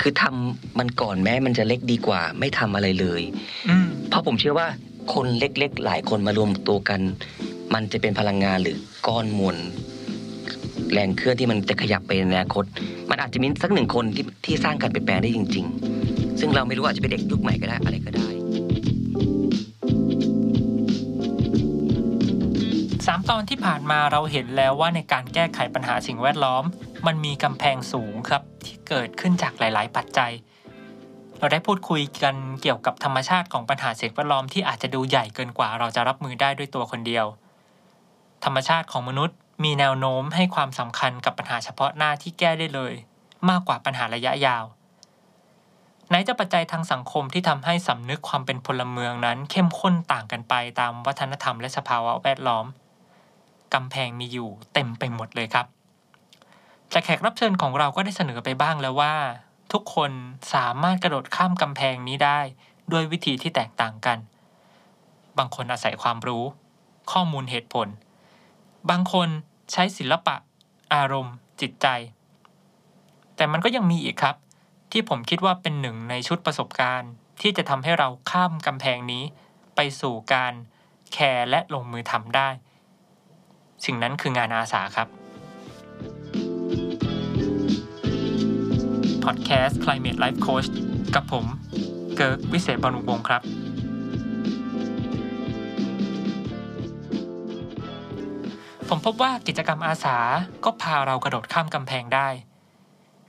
คือทำมันก่อนแม้มันจะเล็กดีกว่า ไม่ทำอะไรเลยอืมเพราะผมเชื่อว่าคนเล็กๆ หลายคนมารวมตัวกัน มันจะเป็นพลังงานหรือก้อนมวลแรงเคลื่อนที่มันจะขยับไปในอนาคต มันอาจจะมีสักหนึ่งคนที่ที่สร้างการเปลี่ยนแปลงได้จริง ๆ ซึ่งเราไม่รู้อาจจะเป็นเด็กยุคใหม่ก็ได้อะไรก็ได้สามตอนที่ผ่านมาเราเห็นแล้วว่าในการแก้ไขปัญหาสิ่งแวดล้อม มันมีกำแพงสูงครับที่ เกิดขึ้นจากหลาย ๆ ปัจจัย เราได้พูดคุยกันเกี่ยวกับธรรมชาติของปัญหาสิ่งแวดล้อมที่อาจจะดูใหญ่เกินกว่า เราจะรับมือได้ด้วยตัวคนเดียว ธรรมชาติของมนุษย์มีแนวโน้มให้ความสำคัญกับปัญหาเฉพาะหน้าที่แก้ได้เลย มากกว่าปัญหาระยะยาวไหนจะปัจจัยทางสังคมที่ทำให้สำนึกความเป็นพลเมืองนั้น เข้มข้นต่างกันไปตามวัฒนธรรมและสภาวะแวดล้อมกำแพงมีอยู่เต็มไปหมดเลยครับ แต่แขกรับเชิญของเราก็ได้เสนอไปบ้างแล้วว่า ทุกคนสามารถกระโดดข้ามกำแพงนี้ได้ ด้วยวิธีที่แตกต่างกัน บางคนอาศัยความรู้ ข้อมูลเหตุผล บางคนใช้ศิลปะ อารมณ์ จิตใจ แต่มันก็ยังมีอีกครับ ที่ผมคิดว่าเป็นหนึ่งในชุดประสบการณ์ ที่จะทำให้เราข้ามกำแพงนี้ ไปสู่การแคร์และลงมือทำได้ สิ่งนั้นคืองานอาสาครับ พอดแคสต์ Climate Life Coach กับผม เกิร์กวิเศษบรรลุวงครับ ผมพบว่ากิจกรรมอาสาก็พาเรากระโดดข้ามกำแพงได้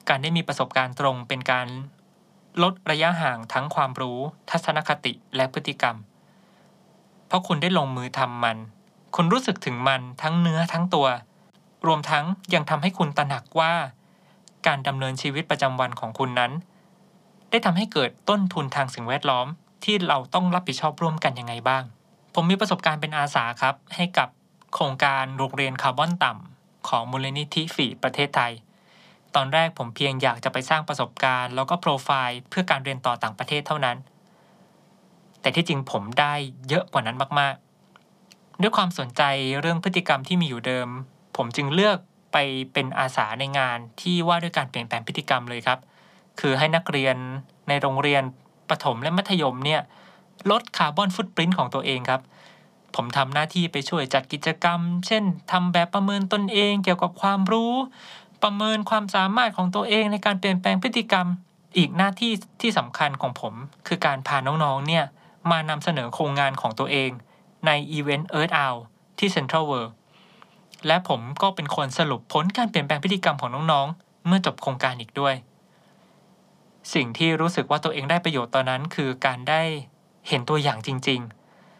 การได้มีประสบการณ์ตรงเป็นการลดระยะห่างทั้งความรู้ ทัศนคติและพฤติกรรม เพราะคุณได้ลงมือทำมัน คุณรู้สึกถึงมันทั้งเนื้อทั้งตัว รวมทั้งยังทำให้คุณตระหนักว่า การดำเนินชีวิตประจำวันของคุณนั้น ได้ทำให้เกิดต้นทุนทางสิ่งแวดล้อม ที่เราต้องรับผิดชอบร่วมกันยังไงบ้าง ผมมีประสบการณ์เป็นอาสาครับ ให้กับโครงการโรงเรียนคาร์บอนต่ำของมูลนิธิฝีประเทศไทย ตอนแรกผมเพียงอยากจะไปสร้างประสบการณ์ แล้วก็โปรไฟล์เพื่อการเรียนต่อต่างประเทศเท่านั้น แต่ที่จริงผมได้เยอะกว่านั้นมากๆ ด้วยความสนใจเรื่องพฤติกรรมที่มีอยู่เดิม ผมจึงเลือก ไปเป็นอาสาในงานที่ว่าด้วยการเปลี่ยนแปลงพฤติกรรมเลยครับ คือให้นักเรียนในโรงเรียนประถมและมัธยมเนี่ยลดคาร์บอนฟุตปรินต์ของตัวเองครับ ผมทำหน้าที่ไปช่วยจัดกิจกรรม เช่นทำแบบประเมินตนเองเกี่ยวกับความรู้ ประเมินความสามารถของตัวเองในการเปลี่ยนแปลงพฤติกรรม อีกหน้าที่ที่สำคัญของผม คือการพาน้องๆเนี่ยมานำเสนอโครงงานของตัวเองในอีเวนต์ Earth Hour ที่ Central World และผมก็เป็นคนสรุปผลการเปลี่ยนแปลงพฤติกรรมของน้องๆ เมื่อจบโครงการอีกด้วย สิ่งที่รู้สึกว่าตัวเองได้ประโยชน์ตอนนั้นคือการได้เห็นตัวอย่างจริง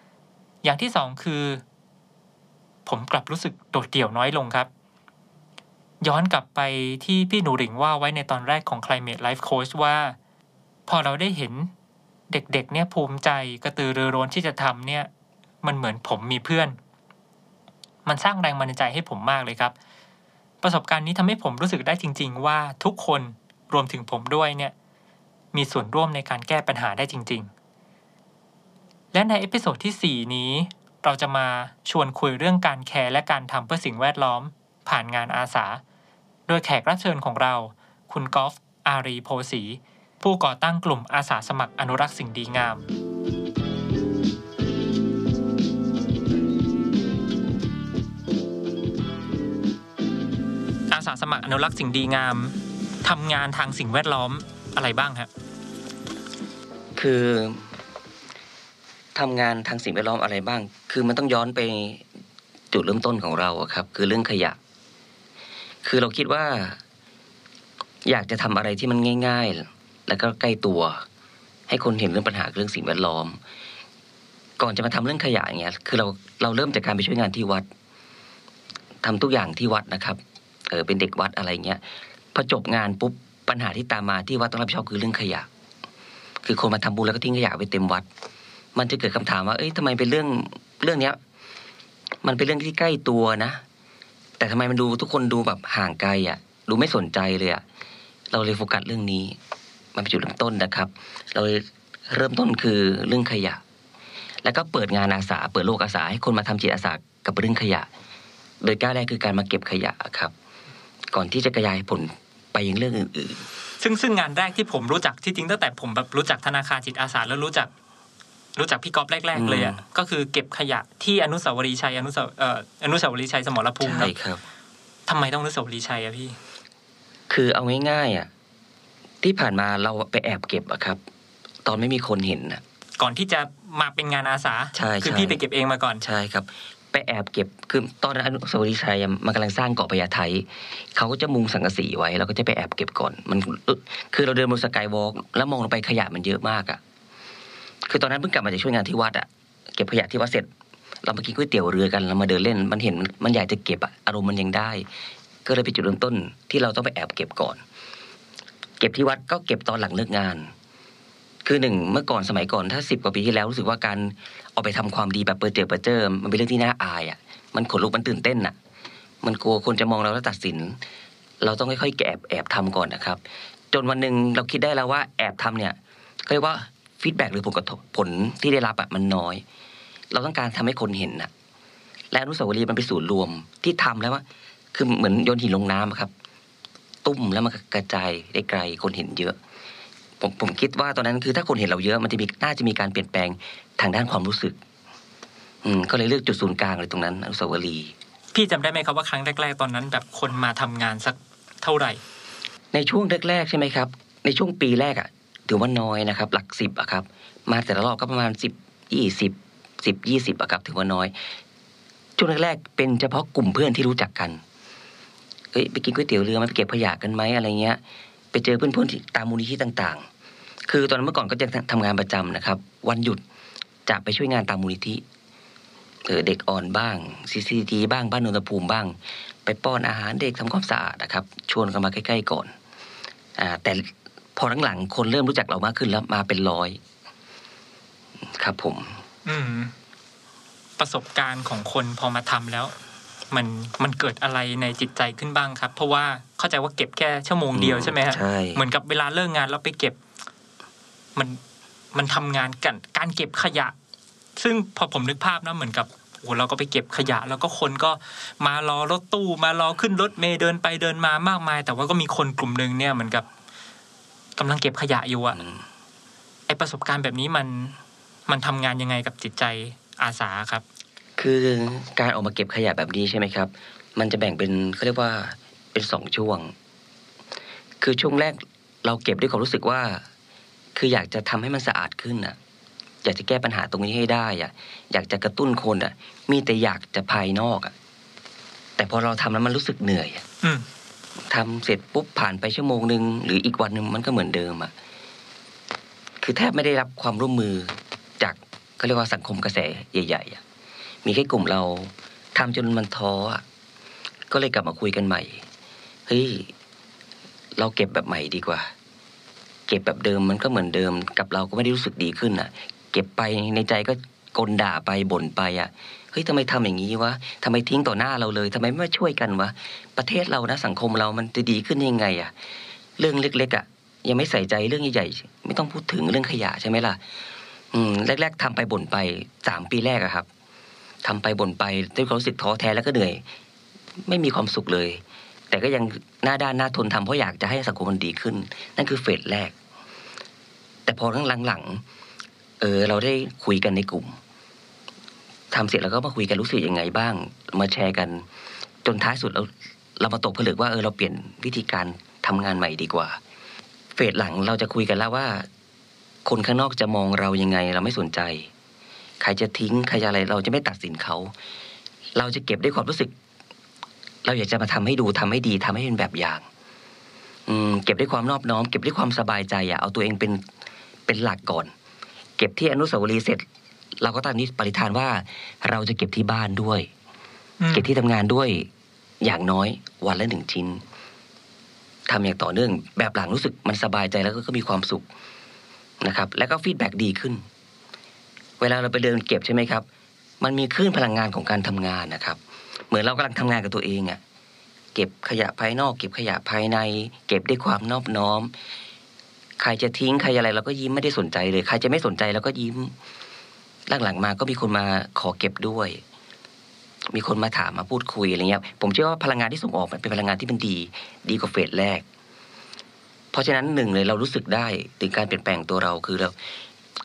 ๆ อย่างที่สองคือ ผมกลับรู้สึกโดดเดี่ยวน้อยลงครับ ย้อนกลับไปที่พี่หนูหลิงว่าไว้ในตอนแรกของ Climate Life Coach ว่า พอเราได้เห็นเด็กๆ เนี่ยภูมิใจกระตือรือร้นที่จะทำเนี่ย มันเหมือนผมมีเพื่อน มันสร้างแรงบันดาลใจให้ผมมากเลยครับ ประสบการณ์นี้ทำให้ผมรู้สึกได้จริง ๆ ว่าทุกคนรวมถึงผมด้วยเนี่ยมีส่วนร่วมในการแก้ปัญหาได้จริง ๆ และใน episode ที่ 4 นี้ เราจะมาชวนคุยเรื่องการแคร์และการทำเพื่อสิ่งแวดล้อม ผ่านงานอาสา โดยแขกรับเชิญของเรา คุณกอล์ฟอารีโพสี ผู้ก่อตั้งกลุ่มอาสาสมัครอนุรักษ์สิ่งดีงามาสมัครอนุรักษ์สิ่งดีงามทำงานทางสิ่งแวดล้อมอะไรบ้างครับคือทำงานทางสิ่งแวดล้อมอะไรบ้าง คือมันต้องย้อนไปจุดเริ่มต้นของเราครับ คือเรื่องขยะ คือเราคิดว่า อยากจะทำอะไรที่มันง่าย ๆ แล้วก็ใกล้ตัว ให้คนเห็นเรื่องปัญหาเรื่องสิ่งแวดล้อม ก่อนจะมาทำเรื่องขยะอย่างเงี้ย คือเราเราเริ่มจากการไปช่วยงานที่วัดทำทุกอย่างที่วัดนะครับ เออเป็นเด็กวัดอะไรเงี้ยพอจบงานปุ๊บปัญหาที่ตามมาที่วัดต้องรับผิดชอบคือเรื่องขยะ คือคนมาทำบุญแล้วก็ทิ้งขยะไว้เต็มวัด มันจะเกิดคำถามว่า เอ้ยทำไมเป็นเรื่องเรื่องเนี้ย มันเป็นเรื่องที่ใกล้ตัวนะ แต่ทำไมมันดูทุกคนดูแบบห่างไกลอะ ดูไม่สนใจเลยอะเราเลยโฟกัสเรื่องนี้ มันเป็นจุดเริ่มต้นนะครับ เราเริ่มต้นคือเรื่องขยะ แล้วก็เปิดงานอาสา เปิดโลกอาสาให้คนมาทำจิตอาสากับเรื่องขยะ โดยก้าวแรกคือการมาเก็บขยะครับ ก่อนที่จะขยายผลไปยังเรื่องอื่นซึ่งซึ่งงานแรกที่ผมรู้จักที่จริงตั้งแต่ผมแบบรู้จักธนาคารจิตอาสาแล้วรู้จัก รู้จักพี่ก๊อฟแรก ๆ เลยอะก็คือเก็บขยะที่อนุสาวรีย์ชัยอนุสาวเอ่ออนุสาวรีย์ชัยสมรภูมิใช่เนอะครับทำไมต้องอนุสาวรีย์ชัยอะพี่ คือเอาง่ายๆอะที่ผ่านมาเราไปแอบเก็บอะครับ ตอนไม่มีคนเห็นนะก่อนที่จะมาเป็นงานอาสาใช่คือใช่พี่ไปเก็บเองมาก่อน ใช่ครับ ไปแอบเก็บคือตอนนั้นอนุสาวรีย์ชัยมันกำลังสร้างเกาะพญาไทเขาก็จะมุงสังกะสีไว้เราก็จะไปแอบเก็บก่อน มันคือเราเดินบนสกายวอล์กแล้วมองลงไปขยะมันเยอะมากอะคือตอนนั้นเพิ่งกลับมาจากช่วยงานที่วัดอะเก็บขยะที่วัดเสร็จ เรามากินก๋วยเตี๋ยวเรือกันเรามาเดินเล่น มันเห็นมันอยากจะเก็บอะอารมณ์มันยังได้ ก็เลยไปจุดเริ่มต้นที่เราต้องไปแอบเก็บก่อน เก็บที่วัดก็เก็บตอนหลังเลิกงาน คือหนึ่งเมื่อก่อนสมัยก่อนถ้าสิบกว่าปีที่แล้วรู้สึกว่าการเอาไปทำความดีแบบเปิดเจอเปิดเจอมันเป็นเรื่องที่น่าอายอะมันขนลุกมันตื่นเต้นอะ มันกลัวคนจะมองเราแล้วตัดสิน เราต้องค่อยๆแอบแอบทำก่อนนะครับ จนวันหนึ่งเราคิดได้แล้วว่าแอบทำเนี่ยก็เรียกว่าฟีดแบ็หรือผลกระทบผลที่ได้รับอะมันน้อย เราต้องการทำให้คนเห็นน่ะ และอนุสาวรีย์มันเป็นศูนย์รวมที่ทำแล้วว่าคือเหมือนโยนหินลงน้ำอะครับ ตุ้มแล้วมันกระจายได้ไกลคนเห็นเยอะ ผมผมคิดว่าตอนนั้นคือถ้าคนเห็นเราเยอะมันจะมีน่าจะมีการเปลี่ยนแปลงทางด้านความรู้สึก อืมก็เลยเลือกจุดศูนย์กลางเลยตรงนั้นอนุสาวรีย์พี่จำได้ไหมครับว่าครั้งแรก ๆ ตอนนั้น แบบคนมาทำงานสักเท่าไหร่ ในช่วงแรกๆใช่ไหมครับ ในช่วงปีแรกอะถือว่าน้อยนะครับ หลักสิบอะครับ มาแต่ละรอบก็ประมาณสิบยี่สิบสิบยี่สิบอะครับถือว่าน้อย ช่วงแรกๆเป็นเฉพาะกลุ่มเพื่อนที่รู้จักกันเอ้ยไปกินก๋วยเตี๋ยวเรือไหมาไปเก็บขยะกันไหมอะไรเงี้ย ไปเจอเพื่อนๆที่ตามมูลนิธิต่างๆ คือตอนนั้นเมื่อก่อนก็จะทำงานประจำนะครับ วันหยุดจะไปช่วยงานตามมูลนิธิเออเด็กอ่อนบ้างซีซีทีบ้างบ้านนนทภูมิบ้าง ไปป้อนอาหารเด็กทำความสะอาดนะครับ ชวนกันมาใกล้ ๆก่อนอ่าแต่พอหลังๆคนเริ่มรู้จักเรามากขึ้นแล้วมาเป็นร้อย ครับผม อืม ประสบการณ์ของคนพอมาทำแล้ว มันมันเกิดอะไรในจิตใจขึ้นบ้างครับ เพราะว่าเข้าใจว่าเก็บแค่ชั่วโมงเดียวใช่ไหมฮะใช่เหมือนกับเวลาเลิกงานแล้วไปเก็บ มันมันทำงานกันการเก็บขยะ ซึ่งพอผมนึกภาพนะเหมือนกับโอ้เราก็ไปเก็บขยะ แล้วก็คนก็มารอรถตู้ มารอขึ้นรถเมล์เดินไปเดินมามากมาย แต่ว่าก็มีคนกลุ่มหนึ่งเนี่ยเหมือนกับกำลังเก็บขยะอยู่อะอืมไอประสบการณ์แบบนี้มันมันทำงานยังไงกับจิตใจอาสาครับ คือการออกมาเก็บขยะแบบนี้ใช่ไหมครับ มันจะแบ่งเป็นเขาเรียกว่าเป็นสองช่วง คือช่วงแรกเราเก็บด้วยความรู้สึกว่า คืออยากจะทำให้มันสะอาดขึ้นอะ อยากจะแก้ปัญหาตรงนี้ให้ได้อะ อยากจะกระตุ้นคนอะ มีแต่อยากจะภายนอกอะ แต่พอเราทำแล้วมันรู้สึกเหนื่อยอะอืมทำเสร็จปุ๊บผ่านไปชั่วโมงหนึ่งหรืออีกวันหนึ่งมันก็เหมือนเดิมอะ คือแทบไม่ได้รับความร่วมมือจากเขาเรียกว่าสังคมกระแสใหญ่ๆอะ มีแค่กลุ่มเราทำจนมันท้ออะ ก็เลยกลับมาคุยกันใหม่ เฮ้ย เราเก็บแบบใหม่ดีกว่า เก็บแบบเดิมมันก็เหมือนเดิม กับเราก็ไม่ได้รู้สึกดีขึ้นอะ เก็บไปในใจก็กลด่าไปบ่นไปอะเฮ้ยทำไมทำอย่างนี้วะทำไมทิ้งต่อหน้าเราเลยทำไมไม่ช่วยกันวะประเทศเรานะสังคมเรามันจะดีขึ้นยังไงอะ เรื่องเล็กๆอะยังไม่ใส่ใจเรื่องใหญ่ๆไม่ต้องพูดถึงเรื่องขยะใช่ไหมล่ะ อืมแรก ๆทำไปบ่นไปสามปีแรกอะครับทำไปบ่นไปด้วยความรู้สึกท้อแท้แล้วก็เหนื่อย ไม่มีความสุขเลย แต่ก็ยังหน้าด้านหน้าทนทำเพราะอยากจะให้สังคมมันดีขึ้น นั่นคือเฟสแรก แต่พอหลังๆเออเราได้คุยกันในกลุ่มทำเสร็จแล้วก็มาคุยกันรู้สึกยังไงบ้าง มาแชร์กัน จนท้ายสุดเราเรามาตกผลึกว่าเออเราเปลี่ยนวิธีการทำงานใหม่ดีกว่า เฟสหลังเราจะคุยกันแล้วว่า คนข้างนอกจะมองเรายังไง เราไม่สนใจ ใครจะทิ้งใครจะอะไรเราจะไม่ตัดสินเขา เราจะเก็บด้วยความรู้สึก เราอยากจะมาทำให้ดูทำให้ดีทำให้เป็นแบบอย่าง อืมเก็บด้วยความนอบน้อม เก็บด้วยความสบายใจอะเอาตัวเองเป็น เป็นหลักก่อน เก็บที่อนุสาวรีย์เสร็จ เราก็ตั้งนิปฏิฐานว่า เราจะเก็บที่บ้านด้วยอืมเก็บที่ทำงานด้วยอย่างน้อยวันละหนึ่งชิ้นทำอย่างต่อเนื่อง แบบหลังรู้สึกมันสบายใจแล้วก็มีความสุขนะครับ แล้วก็ฟีดแบ็ดีขึ้น เวลาเราไปเดินเก็บใช่ไหมครับ มันมีคลื่นพลังงานของการทำงานนะครับ เหมือนเรากำลังทำงานกับตัวเองอะเก็บขยะภายนอก เก็บขยะภายใน เก็บด้วยความนอบน้อม ใครจะทิ้งใครอะไรเราก็ยิ้มไม่ได้สนใจเลย ใครจะไม่สนใจเราก็ยิ้มหลังๆมาก็มีคนมาขอเก็บด้วย มีคนมาถามมาพูดคุยอะไรเงี้ย ผมเชื่อว่าพลังงานที่ส่งออกมันเป็นพลังงานที่มันดี ดีกว่าเฟสแรก เพราะฉะนั้นหนึ่งเลยเรารู้สึกได้ถึงการเปลี่ยนแปลงตัวเราคือเรา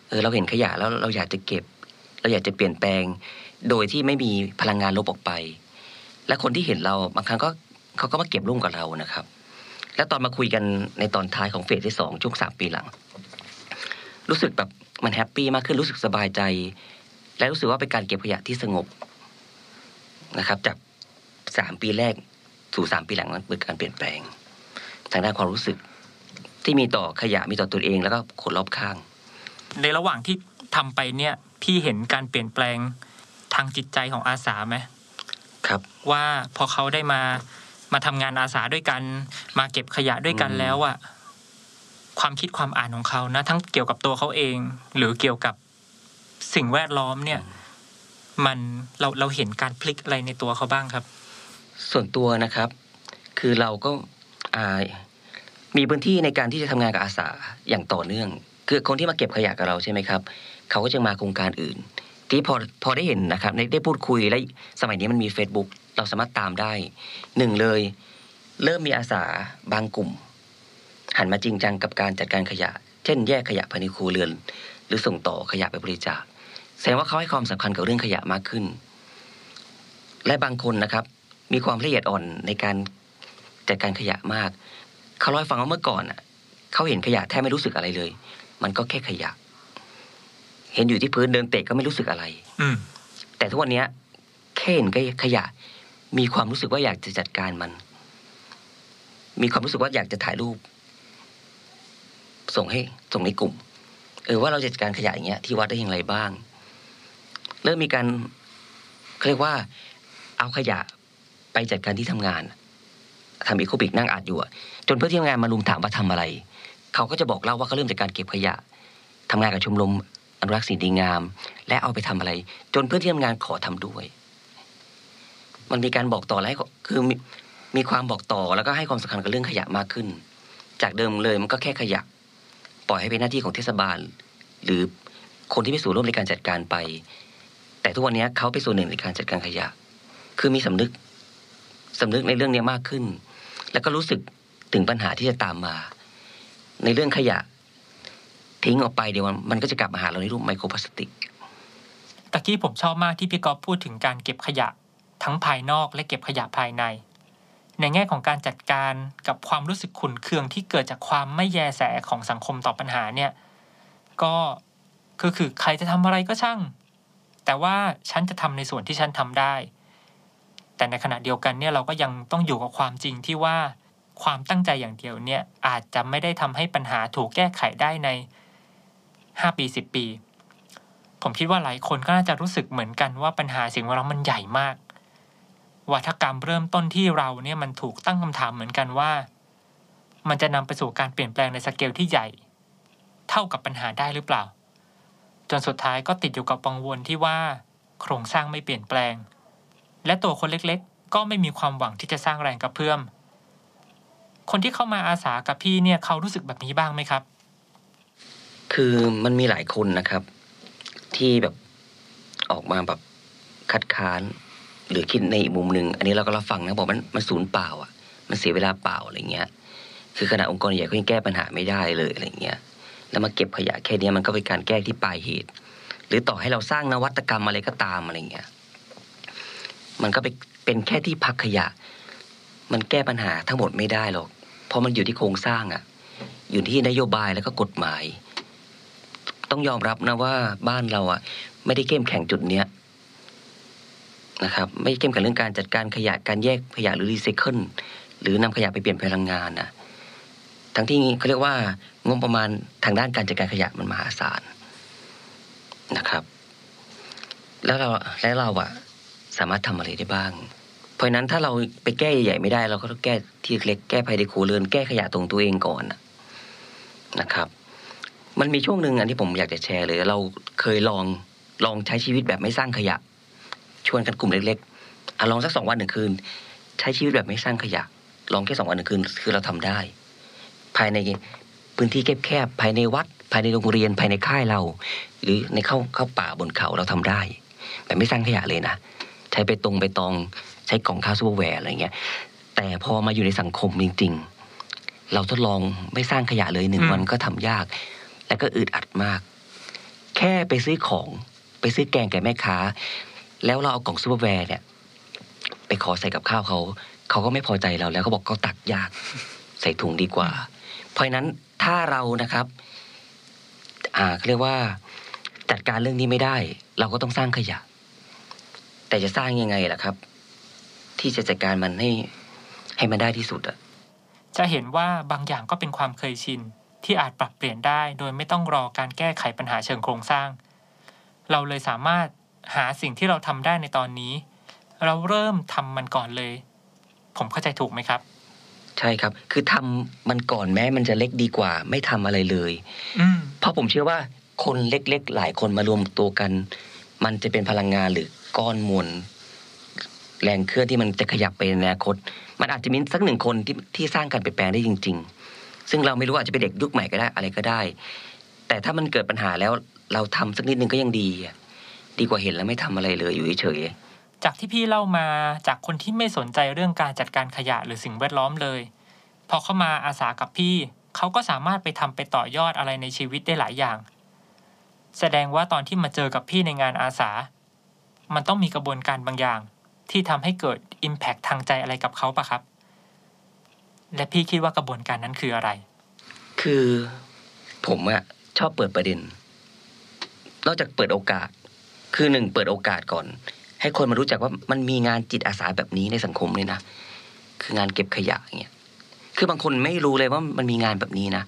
เออเราเห็นขยะแล้วเราอยากจะเก็บ เราอยากจะเปลี่ยนแปลง โดยที่ไม่มีพลังงานลบออกไป และคนที่เห็นเราบางครั้งก็เขาก็มาเก็บร่วมกับเรานะครับ แล้วตอนมาคุยกันในตอนท้ายของเฟสที่สองช่วงสามปีหลัง รู้สึกแบบมันแฮปปี้มากขึ้นรู้สึกสบายใจ และรู้สึกว่าเป็นการเก็บขยะที่สงบนะครับ จากสามปีแรกสู่สามปีหลังนั้นเป็นการเปลี่ยนแปลง ทางด้านความรู้สึกที่มีต่อขยะมีต่อตัวเองแล้วก็คนรอบข้าง ในระหว่างที่ทำไปเนี่ยพี่เห็นการเปลี่ยนแปลงทางจิตใจของอาสาไหมครับ ว่าพอเขาได้มา มาทำงานอาสาด้วยกัน มาเก็บขยะด้วยกันอืมแล้วอะความคิดความอ่านของเขานะ ทั้งเกี่ยวกับตัวเขาเอง หรือเกี่ยวกับสิ่งแวดล้อมเนี่ย มันเราเราเห็นการพลิกอะไรในตัวเขาบ้างครับ ส่วนตัวนะครับ คือเราก็อ่ามีพื้นที่ในการที่จะทำงานกับอาสาอย่างต่อเนื่อง คือคนที่มาเก็บขยะกับเราใช่ไหมครับ เขาก็จะมาโครงการอื่น ที่พอพอได้เห็นนะครับได้ได้พูดคุยและสมัยนี้มันมี Facebook เราสามารถตามได้หนึ่งเลย เริ่มมีอาสาบางกลุ่ม หันมาจริงจังกับการจัดการขยะ เช่น แยกขยะภายในครัวเรือน หรือส่งต่อขยะไปบริจาคแสดงว่าเขาให้ความสำคัญกับเรื่องขยะมากขึ้น และบางคนนะครับ มีความละเอียดอ่อนในการจัดการขยะมาก เขาเล่าให้ฟังว่าเมื่อก่อนอะเขาเห็นขยะแทบไม่รู้สึกอะไรเลย มันก็แค่ขยะ เห็นอยู่ที่พื้นเดินเตะก็ไม่รู้สึกอะไร อืมแต่ทุกวันเนี้ยแค่เห็นขยะ มีความรู้สึกว่าอยากจะจัดการมัน มีความรู้สึกว่าอยากจะถ่ายรูป ส่งให้ส่งในกลุ่ม เออว่าเราจะจัดการขยะอย่างเงี้ยที่วัดได้อย่างไรบ้าง เริ่มมีการเขาเรียกว่า เอาขยะไปจัดการที่ทำงานทำอีโคบิกนั่งอัดอยู่จนเพื่อนที่ทำงานมาลุมถามว่าทำอะไร เขาก็จะบอกเล่าว่าเขาเริ่มจากการเก็บขยะทำงานกับชมรมอนุรักษ์สิ่งดีงาม และเอาไปทำอะไร จนเพื่อนที่ทำงานขอทำด้วย มันมีการบอกต่อและให้คือมีมีความบอกต่อแล้วก็ให้ความสำคัญกับเรื่องขยะมากขึ้น จากเดิมเลยมันก็แค่ขยะ ปล่อยให้เป็นหน้าที่ของเทศบาล หรือคนที่มีส่วนร่วมในการจัดการไป แต่ทุกวันนี้เขาเป็นส่วนหนึ่งในการจัดการขยะ คือมีสำนึกสำนึกในเรื่องนี้มากขึ้น แล้วก็รู้สึกถึงปัญหาที่จะตามมา ในเรื่องขยะ ทิ้งออกไปเดี๋ยวมันมันก็จะกลับมาหาเราในรูปไมโครพลาสติกตะกี้ผมชอบมากที่พี่กอฟพูดถึงการเก็บขยะ ทั้งภายนอกและเก็บขยะภายใน ในแง่ของการจัดการกับความรู้สึกขุ่นเคืองที่เกิดจากความไม่แยแสของสังคมต่อปัญหาเนี่ยก็คือคือใครจะทำอะไรก็ช่าง แต่ว่าฉันจะทำในส่วนที่ฉันทำได้ แต่ในขณะเดียวกันเนี่ยเราก็ยังต้องอยู่กับความจริงที่ว่าความตั้งใจอย่างเดียวเนี่ยอาจจะไม่ได้ทำให้ปัญหาถูกแก้ไขได้ใน 5 ปี 10 ปี ผมคิดว่าหลายคนก็น่าจะรู้สึกเหมือนกันว่าปัญหาสิ่งแวดล้อมมันใหญ่มาก วัฒกรรมเริ่มต้นที่เราเนี่ยมันถูกตั้งคำถามเหมือนกันว่า มันจะนำไปสู่การเปลี่ยนแปลงในสเกลที่ใหญ่ เท่ากับปัญหาได้หรือเปล่า จนสุดท้ายก็ติดอยู่กับกังวลที่ว่า โครงสร้างไม่เปลี่ยนแปลง และตัวคนเล็กๆ ก็ไม่มีความหวังที่จะสร้างแรงกระเพื่อมคนที่เข้ามาอาสากับพี่เนี่ยเขารู้สึกแบบนี้บ้างไหมครับ คือมันมีหลายคนนะครับ ที่แบบออกมาแบบคัดค้าน หรือคิดในอีกมุมหนึ่งอันนี้เราก็รับฟังนะบอกมันมันศูนย์เปล่าอะ มันเสียเวลาเปล่าอะไรเงี้ย คือขณะองค์กรใหญ่เขายังแก้ปัญหาไม่ได้เลยอะไรเงี้ย แล้วมาเก็บขยะแค่นี้มันก็เป็นการแก้ที่ปลายเหตุ หรือต่อให้เราสร้างนวัตกรรมอะไรก็ตามอะไรเงี้ย มันก็เป็นเป็นแค่ที่พักขยะ มันแก้ปัญหาทั้งหมดไม่ได้หรอก เพราะมันอยู่ที่โครงสร้างอะ อยู่ที่นโยบายแล้วก็กฎหมาย ต้องยอมรับนะว่าบ้านเราอะ ไม่ได้เข้มแข็งจุดเนี้ย นะครับไม่เข้มแข็งเรื่องการจัดการขยะการแยกขยะหรือรีไซเคิลหรือนำขยะไปเปลี่ยนพลังงานนะทั้งที่เขาเรียกว่างบประมาณทางด้านการจัดการขยะมันมหาศาลนะครับ แล้วเราและเราอะสามารถทำอะไรได้บ้าง เพราะนั้นถ้าเราไปแก้ใหญ่ไม่ได้ เราก็ต้องแก้ที่เล็กแก้ภายในครัวเรือนแก้ขยะตรงตัวเองก่อนนะครับ มันมีช่วงหนึ่งอันที่ผมอยากจะแชร์เลยเราเคยลองลองใช้ชีวิตแบบไม่สร้างขยะ ชวนกันกลุ่มเล็กๆอะลองสักสองวันหนึ่งคืน ใช้ชีวิตแบบไม่สร้างขยะ ลองแค่สองวันหนึ่งคืน คือเราทำได้ ภายในพื้นที่แคบๆภายในวัด ภายในโรงเรียนภายในค่ายเรา หรือในเข้าเข้าป่าบนเขาเราทำได้แบบไม่สร้างขยะเลยนะ ใช้ใบตองใบตองใช้กล่องข้าว Tupperware อะไรเงี้ย แต่พอมาอยู่ในสังคมจริง ๆ เราทดลองไม่สร้างขยะเลยหนึ่งอืมวันก็ทำยาก และก็อึดอัดมาก แค่ไปซื้อของไปซื้อแกงแก่แม่ค้า แล้วเราเอากล่อง Tupperware เนี่ยไปขอใส่กับข้าวเขาเขาก็ไม่พอใจเราแล้วเขาบอกเขาตักยาก ใส่ถุงดีกว่า เพราะนั้นถ้าเรานะครับ อ่าเขาเรียกว่าจัดการเรื่องนี้ไม่ได้ เราก็ต้องสร้างขยะ แต่จะสร้างยังไงล่ะครับ ที่จะจัดการมันให้ให้มันได้ที่สุดอะจะเห็นว่าบางอย่างก็เป็นความเคยชินที่อาจปรับเปลี่ยนได้ โดยไม่ต้องรอการแก้ไขปัญหาเชิงโครงสร้าง เราเลยสามารถ หาสิ่งที่เราทำได้ในตอนนี้ เราเริ่มทำมันก่อนเลย ผมเข้าใจถูกไหมครับ ใช่ครับ คือทำมันก่อนแม้มันจะเล็กดีกว่า ไม่ทำอะไรเลยอืมเพราะผมเชื่อว่าคนเล็กๆ หลายคนมารวมตัวกัน มันจะเป็นพลังงานหรือก้อนมวลแรงเคลื่อนที่มันจะขยับไปในอนาคต มันอาจจะมีสักหนึ่งคนที่ที่สร้างการเปลี่ยนแปลงได้จริง ๆ ซึ่งเราไม่รู้อาจจะเป็นเด็กยุคใหม่ก็ได้อะไรก็ได้ แต่ถ้ามันเกิดปัญหาแล้วเราทำสักนิดนึงก็ยังดีอะ ดีกว่าเห็นแล้วไม่ทำอะไรเลยอยู่เฉยๆจากที่พี่เล่ามาจากคนที่ไม่สนใจเรื่องการจัดการขยะหรือสิ่งแวดล้อมเลย พอเข้ามาอาสากับพี่เขาก็สามารถไปทำไปต่อยอดอะไรในชีวิตได้หลายอย่าง แสดงว่าตอนที่มาเจอกับพี่ในงานอาสา มันต้องมีกระบวนการบางอย่าง ที่ทำให้เกิด Impact ทางใจอะไรกับเขาปะครับ และพี่คิดว่ากระบวนการนั้นคืออะไร คือผมอะชอบเปิดประเด็นนอกจากเปิดโอกาส คือหนึ่งเปิดโอกาสก่อน ให้คนมารู้จักว่ามันมีงานจิตอาสาแบบนี้ในสังคมเลยนะคืองานเก็บขยะเงี้ยคือบางคนไม่รู้เลยว่ามันมีงานแบบนี้นะ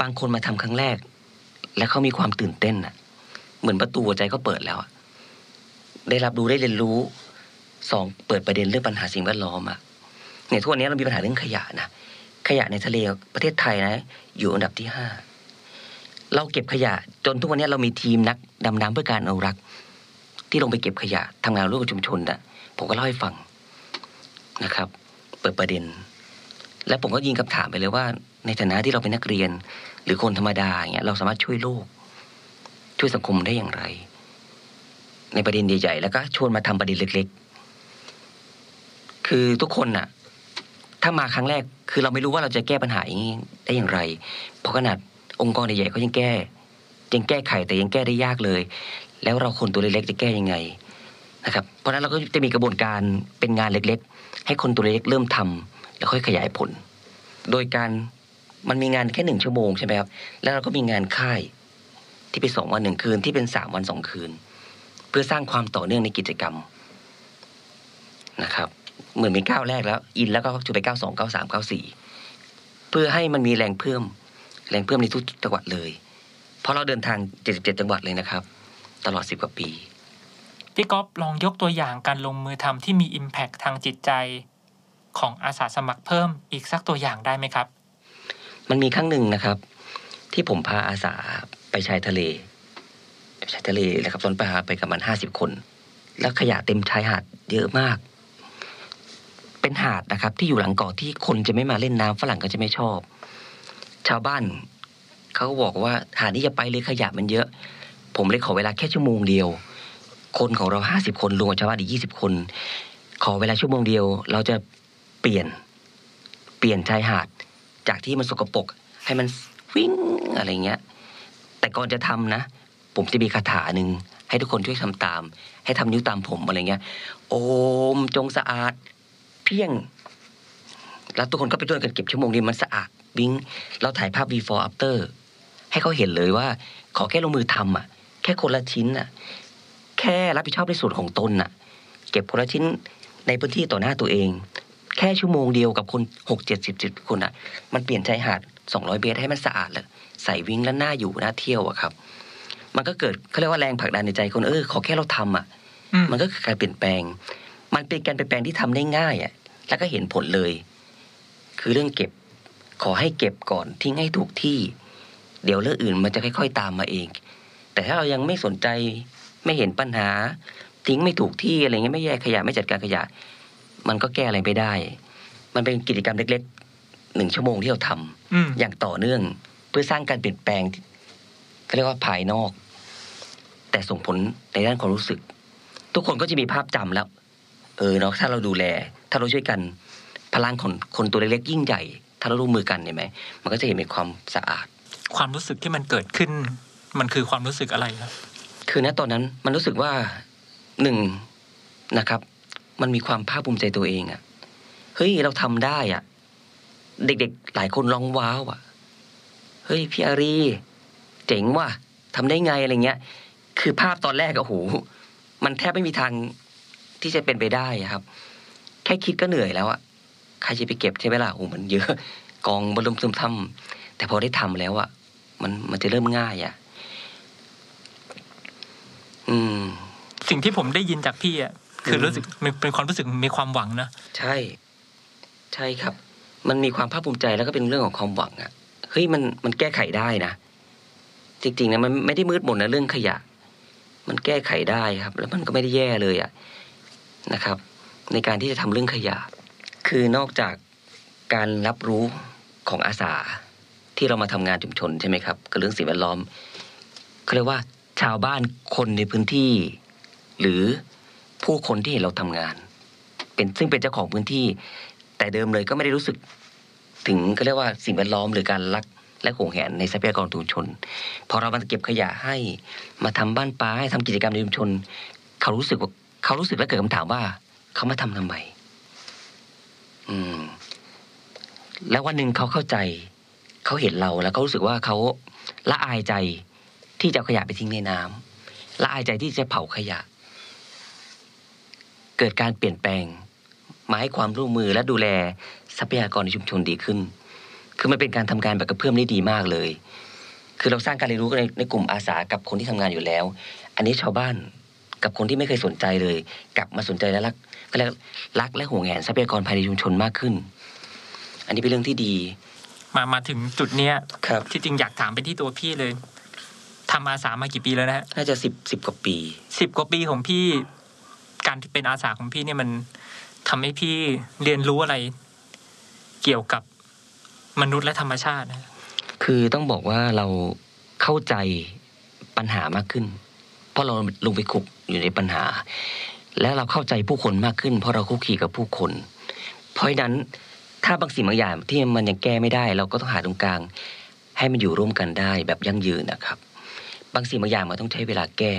บางคนมาทำครั้งแรก และเขามีความตื่นเต้นอะเหมือนประตูหัวใจก็เปิดแล้วได้รับรู้ได้เรียนรู้สองเปิดประเด็นเรื่องปัญหาสิ่งแวดล้อมอะเนี่ยทุกวันนี้เรามีปัญหาเรื่องขยะนะขยะในทะเลประเทศไทยนะ อยู่อันดับที่ห้าเราเก็บขยะจนทุกวันนี้เรามีทีมนักดำน้ำเพื่อการอนุรักษ์ ที่ลงไปเก็บขยะทำงานร่วมกับชุมชนนะผมก็เล่าให้ฟังนะครับ เปิดประเด็น และผมก็ยิงคำถามไปเลยว่า ในฐานะที่เราเป็นนักเรียน หรือคนธรรมดาอย่างเงี้ยเราสามารถช่วยโลก ช่วยสังคมได้อย่างไร ในประเด็นใหญ่ๆแล้วก็ชวนมาทำประเด็นเล็ก ๆ คือทุกคนน่ะ ถ้ามาครั้งแรกคือเราไม่รู้ว่าเราจะแก้ปัญหาอย่างนี้ได้อย่างไร เพราะขนาดองค์กรใหญ่ๆเขายังแก้ยังแก้ไขแต่ยังแก้ได้ยากเลย แล้วเราคนตัวเล็กๆจะแก้ยังไงนะครับเพราะนั้นเราก็จะมีกระบวนการเป็นงานเล็กๆ ให้คนตัวเล็กเริ่มทำแล้วค่อยขยายผล โดยการมันมีงานแค่หนึ่งชั่วโมงใช่ไหมครับแล้วเราก็มีงานค่ายที่เป็นสองวันหนึ่งคืนที่เป็นสามวันสองคืน เพื่อสร้างความต่อเนื่องในกิจกรรมนะครับเหมือนเป็นก้าวแรกแล้ว อินแล้วก็จะไปก้าวสองก้าวสามก้าวสี่เพื่อให้มันมีแรงเพิ่ม แรงเพิ่มในทุกจังหวัดเลย เพราะเราเดินทาง77จังหวัดเลยนะครับ ตลอด10กว่าปี พี่ก๊อฟลองยกตัวอย่างการลงมือทำที่มี Impact ทางจิตใจ ของอาสาสมัครเพิ่มอีกสักตัวอย่างได้ไหมครับ มันมีครั้งหนึ่งนะครับ ที่ผมพาอาสาไปชายทะเลชายทะเลนะครับตอนพาไปกับมันห้าสิบคน แล้วขยะเต็มชายหาดเยอะมาก เป็นหาดนะครับ ที่อยู่หลังเกาะที่คนจะไม่มาเล่นน้ำฝรั่งก็จะไม่ชอบ ชาวบ้านเขาก็บอกว่าหาดนี้จะไปเลยขยะมันเยอะ ผมเลยขอเวลาแค่ชั่วโมงเดียว คนของเราห้าสิบคนรวมกับชาวบ้านอีกยี่สิบคน ขอเวลาชั่วโมงเดียว เราจะเปลี่ยนเปลี่ยนชายหาด จากที่มันสกปรกให้มันวิ่งอะไรเงี้ย แต่ก่อนจะทำนะ ผมจะมีคาถาหนึ่งให้ทุกคนช่วยทำตาม ให้ทำนิ้วตามผมอะไรเงี้ย โอมจงสะอาด เพียง แล้วทุกคนก็ไปช่วยกันเก็บชั่วโมงนี้มันสะอาดวิ่งเราถ่ายภาพ before after ให้เขาเห็นเลยว่า ขอแค่ลงมือทำอะ แค่คนละชิ้นอะ แค่รับผิดชอบในส่วนของตนอะ เก็บคนละชิ้นในพื้นที่ต่อหน้าตัวเอง แค่ชั่วโมงเดียวกับคนหกเจ็ดสิบสิบคนอะ มันเปลี่ยนชายหาดสองร้อยเมตรให้มันสะอาดเลยใส่วิ่งแล้วน่าอยู่น่าเที่ยวอะครับ มันก็เกิดเขาเรียกว่าแรงผลักดันในใจคนเออขอแค่เราทำอะอืมมันก็คือการเปลี่ยนแปลง มันเป็นการเปลี่ยนแปลงที่ทำได้ง่ายอะ แล้วก็เห็นผลเลย คือเรื่องเก็บ ขอให้เก็บก่อนทิ้งให้ถูกที่ เดี๋ยวเรื่องอื่นมันจะค่อย ๆ ตามมาเอง แต่ถ้าเรายังไม่สนใจไม่เห็นปัญหา ทิ้งไม่ถูกที่อะไรเงี้ยไม่แยกขยะไม่จัดการขยะ มันก็แก้อะไรไม่ได้ มันเป็นกิจกรรมเล็กๆหนึ่งชั่วโมงที่เราทำอืมอย่างต่อเนื่องเพื่อสร้างการเปลี่ยนแปลงที่เขาเรียกว่าภายนอก แต่ส่งผลในด้านความรู้สึก ทุกคนก็จะมีภาพจำแล้ว เออเนาะถ้าเราดูแล ถ้าเราช่วยกันพลังของคนตัวเล็กๆยิ่งใหญ่ ถ้าเราร่วมมือกันเห็นไหมมันก็จะเห็นเป็นความสะอาด ความรู้สึกที่มันเกิดขึ้น มันคือความรู้สึกอะไรครับ คือณตอนนั้นมันรู้สึกว่าหนึ่งนะครับ มันมีความภาคภูมิใจตัวเองอะเฮ้ยเราทำได้อะเด็กๆ หลายคนร้องว้าวอะเฮ้ยพี่อารี เจ๋งว่ะทำได้ไงอะไรเงี้ย คือภาพตอนแรกอะโหมันแทบไม่มีทางที่จะเป็นไปได้ครับ แค่คิดก็เหนื่อยแล้วอะใครจะไปเก็บใช่ไหมล่ะโอ้มันเยอะ กองบรมซึมทำแต่พอได้ทำแล้วอะมันมันจะเริ่มง่ายอะ อืม สิ่งที่ผมได้ยินจากพี่อะคืออืมรู้สึกมันเป็นความรู้สึกมีความหวังนะใช่ ใช่ครับ มันมีความภาคภูมิใจแล้วก็เป็นเรื่องของความหวังอะเฮ้ยมันมันแก้ไขได้นะจริงๆนะมันไม่ได้มืดมนนะเรื่องขยะ มันแก้ไขได้ครับ แล้วมันก็ไม่ได้แย่เลยอะนะครับ ในการที่จะทำเรื่องขยะ คือนอกจากการรับรู้ของอาสาที่เรามาทำงานชุมชนใช่ไหมครับกับเรื่องสิ่งแวดล้อมเขาเรียกว่า ชาวบ้านคนในพื้นที่ หรือผู้คนที่เห็นเราทำงาน เป็นซึ่งเป็นเจ้าของพื้นที่ แต่เดิมเลยก็ไม่ได้รู้สึก ถึงก็เรียกว่าสิ่งแวดล้อมหรือการรักและหวงแหนในทรัพยากรชุมชน พอเรามาเก็บขยะให้มาทำบ้านปลาให้ทำกิจกรรมในชุมชน เขารู้สึกว่าเขารู้สึกและเกิดคำถามว่า เขามาทำทำไมอืม แล้ววันหนึ่งเขาเข้าใจ เขาเห็นเราแล้วเขารู้สึกว่าเขาละอายใจ ที่จะเอาขยะไปทิ้งในน้ำละอายใจที่จะเผาขยะ เกิดการเปลี่ยนแปลงมาให้ความร่วมมือและดูแลทรัพยากรในชุมชนดีขึ้น คือมันเป็นการทำงานแบบกระเพื่อมได้ดีมากเลย คือเราสร้างการเรียนรู้ในในกลุ่มอาสากับคนที่ทำงานอยู่แล้ว อันนี้ชาวบ้านกับคนที่ไม่เคยสนใจเลย กลับมาสนใจและรักก็เรียกรักและห่วงแหนทรัพยากรภายในชุมชนมากขึ้น อันนี้เป็นเรื่องที่ดี มามาถึงจุดเนี้ยครับที่จริงอยากถามไปที่ตัวพี่เลย ทำอาสามากี่ปีแล้วนะฮะน่าจะสิบสิบกว่าปีสิบกว่าปีของพี่ การที่เป็นอาสาของพี่เนี่ยมันทำให้พี่เรียนรู้อะไร เกี่ยวกับมนุษย์และธรรมชาตินะคือต้องบอกว่าเราเข้าใจปัญหามากขึ้น เพราะเราลงไปคุกอยู่ในปัญหา และเราเข้าใจผู้คนมากขึ้น เพราะเราคุกคีกับผู้คน เพราะฉะนั้นถ้าบางสิ่งบางอย่างที่มันยังแก้ไม่ได้ เราก็ต้องหาตรงกลาง ให้มันอยู่ร่วมกันได้แบบยั่งยืนนะครับ บางสิ่งบางอย่างมันต้องใช้เวลาแก้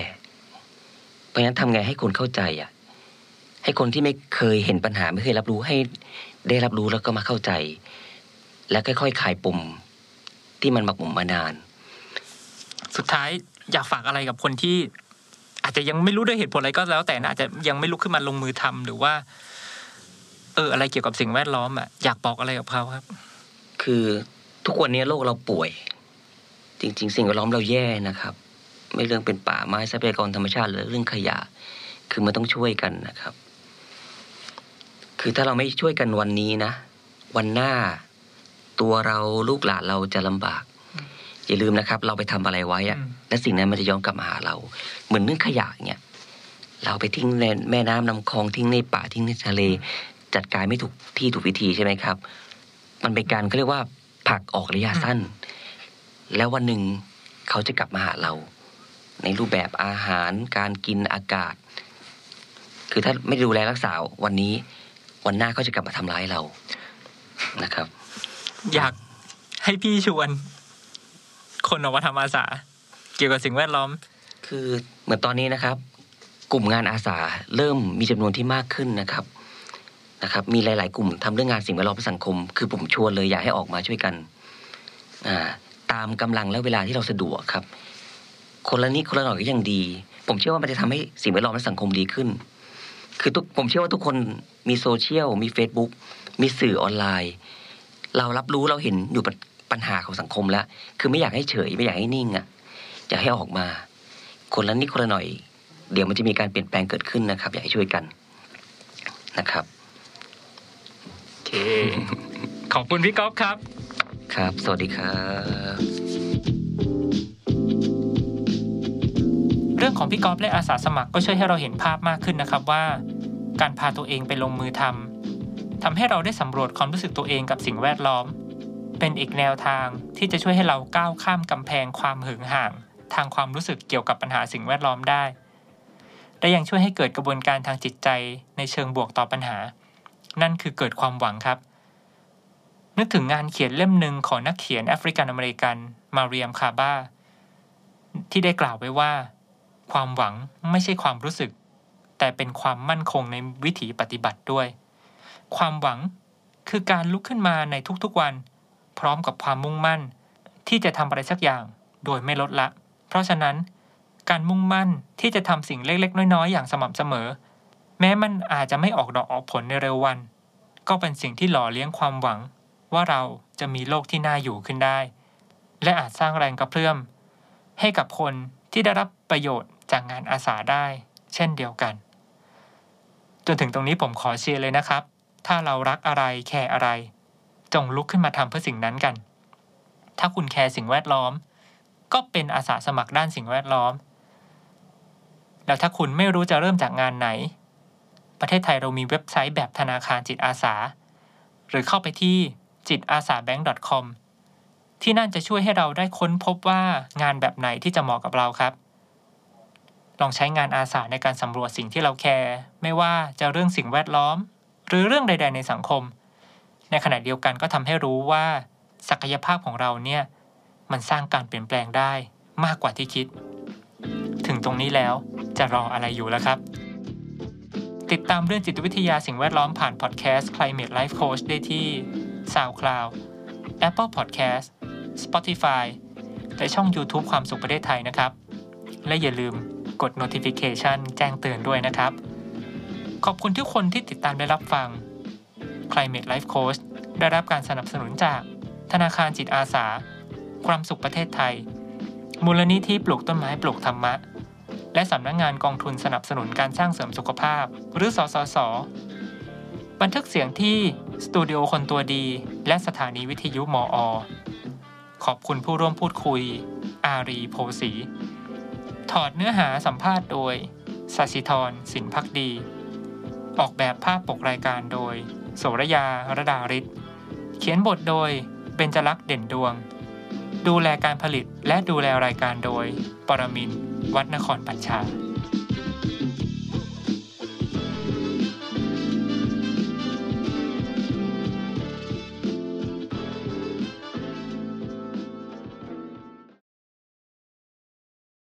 เพราะฉะนั้นทำไงให้คนเข้าใจอะ ให้คนที่ไม่เคยเห็นปัญหาไม่เคยรับรู้ให้ได้รับรู้แล้วก็มาเข้าใจ และค่อยๆคลายปมที่มันหมักหมมมานาน สุดท้ายอยากฝากอะไรกับคนที่ อาจจะยังไม่รู้ด้วยเหตุผลอะไรก็แล้ว แต่นะอาจจะยังไม่ลุกขึ้นมาลงมือทำหรือว่า เออ อะไรเกี่ยวกับสิ่งแวดล้อมอะอยากบอกอะไรกับเขาครับ คือทุกวันนี้โลกเราป่วย จริง ๆ สิ่งแวดล้อมเราแย่นะครับ ไม่เรื่องเป็นป่าไม้ทรัพยากรธรรมชาติหรือเรื่องขยะ คือมันต้องช่วยกันนะครับ คือถ้าเราไม่ช่วยกันวันนี้นะ วันหน้าตัวเราลูกหลานเราจะลำบาก อย่าลืมนะครับ เราไปทำอะไรไว้อะอืมและสิ่งนั้นมันจะย้อนกลับมาหาเรา เหมือนเรื่องขยะเนี่ยเราไปทิ้งในแม่น้ำลำคลองทิ้งในป่าทิ้งในทะเล จัดการไม่ถูกที่ถูกวิธีใช่ไหมครับ มันเป็นการเขาเรียกว่าผลักออกระยะสั้น แล้ววันหนึ่งเขาจะกลับมาหาเรา ในรูปแบบอาหารการกินอากาศ คือถ้าไม่ดูแลรักษาวันนี้ วันหน้าเขาจะกลับมาทำร้ายเรานะครับ อยากให้พี่ชวน คนออกมาทำอาสา เกี่ยวกับสิ่งแวดล้อม คือเหมือนตอนนี้นะครับ กลุ่มงานอาสาเริ่มมีจำนวนที่มากขึ้นนะครับนะครับมีหลาย ๆ กลุ่มทำเรื่องงานสิ่งแวดล้อมและสังคม คือผมชวนเลยอยากให้ออกมาช่วยกันอ่าตามกำลังและเวลาที่เราสะดวกครับ คนละนิดคนละหน่อยก็ยังดี ผมเชื่อว่ามันจะทำให้สิ่งแวดล้อมและสังคมดีขึ้น คือทุกผมเชื่อว่าทุกคนมีโซเชียลมี Facebook มีสื่อออนไลน์ เรารับรู้เราเห็นอยู่ปัญปัญหาของสังคมแล้ว คือไม่อยากให้เฉยไม่อยากให้นิ่งอะอยากให้ออกมา คนละนิดคนละหน่อย เดี๋ยวมันจะมีการเปลี่ยนแปลงเกิดขึ้นนะครับ อยากให้ช่วยกันนะครับโอเคขอบคุณพี่ก๊อฟครับ ครับ สวัสดีครับ รื่องของพี่ก๊อฟและอาสาสมัครก็ช่วยให้เราเห็นภาพมากขึ้นนะครับว่า การพาตัวเองไปลงมือทำทำให้เราได้สำรวจความรู้สึกตัวเองกับสิ่งแวดล้อม เป็นอีกแนวทางที่จะช่วยให้เราก้าวข้ามกำแพงความหึงห่าง ทางความรู้สึกเกี่ยวกับปัญหาสิ่งแวดล้อมได้และยังช่วยให้เกิดกระบวนการทางจิตใจในเชิงบวกต่อปัญหา นั่นคือเกิดความหวังครับ นึกถึงงานเขียนเล่มหนึ่งของนักเขียนแอฟริกันอเมริกันมาเรียมคาบ้าที่ได้กล่าวไว้ว่า ความหวังไม่ใช่ความรู้สึก แต่เป็นความมั่นคงในวิถีปฏิบัติด้วย ความหวังคือการลุกขึ้นมาในทุกๆวัน พร้อมกับความมุ่งมั่น ที่จะทำอะไรสักอย่างโดยไม่ลดละ เพราะฉะนั้น การมุ่งมั่นที่จะทำสิ่งเล็กๆ น้อยๆ อย่างสม่ำเสมอ แม้มันอาจจะไม่ออกดอกออกผลในเร็ววัน ก็เป็นสิ่งที่หล่อเลี้ยงความหวัง ว่าเราจะมีโลกที่น่าอยู่ขึ้นได้ และอาจสร้างแรงกระเพื่อม ให้กับคนที่ได้รับประโยชน์ จากงานอาสาได้ เช่นเดียวกัน จนถึงตรงนี้ผมขอเชียร์เลยนะครับ ถ้าเรารักอะไรแคร์อะไร จงลุกขึ้นมาทำเพื่อสิ่งนั้นกัน ถ้าคุณแคร์สิ่งแวดล้อม ก็เป็นอาสาสมัครด้านสิ่งแวดล้อม แล้วถ้าคุณไม่รู้จะเริ่มจากงานไหน ประเทศไทยเรามีเว็บไซต์แบบธนาคารจิตอาสา หรือเข้าไปที่จิตอาสาแบงก์ .com ที่นั่นจะช่วยให้เราได้ค้นพบว่างานแบบไหนที่จะเหมาะกับเราครับ ลองใช้งานอาสาในการสำรวจสิ่งที่เราแคร์ไม่ว่าจะเรื่องสิ่งแวดล้อม หรือเรื่องใด ๆ ในสังคม ในขณะเดียวกันก็ทำให้รู้ว่า ศักยภาพของเราเนี่ย มันสร้างการเปลี่ยนแปลงได้มากกว่าที่คิด ถึงตรงนี้แล้วจะรออะไรอยู่แล้วครับ ติดตามเรื่องจิตวิทยาสิ่งแวดล้อมผ่านพอดแคสต์ Climate Life Coach ได้ที่ SoundCloud Apple Podcast Spotify และช่อง YouTube ความสุขประเทศไทยนะครับ และอย่าลืม กด notification แจ้งเตือนด้วยนะครับ ขอบคุณทุกคนที่ติดตามได้รับฟัง Climate Life Coach ได้รับการสนับสนุนจากธนาคารจิตอาสา ความสุขประเทศไทย มูลนิธิปลูกต้นไม้ปลูกธรรมะ และสำนักงงานกองทุนสนับสนุนการสร้างเสริมสุขภาพ หรือสสส บันทึกเสียงที่สตูดิโอคนตัวดี และสถานีวิทยุมอ ขอบคุณผู้ร่วมพูดคุย อารีโพสี ถอดเนื้อหาสัมภาษณ์โดยสัชิธรสินพักดี ออกแบบภาพปกรายการโดย โสรยาระดาริศเขียนบทโดยเบญจลักษณ์เด่นดวง ดูแลการผลิตและดูแลรายการโดย ปรมินทร์วัดนครปัญชา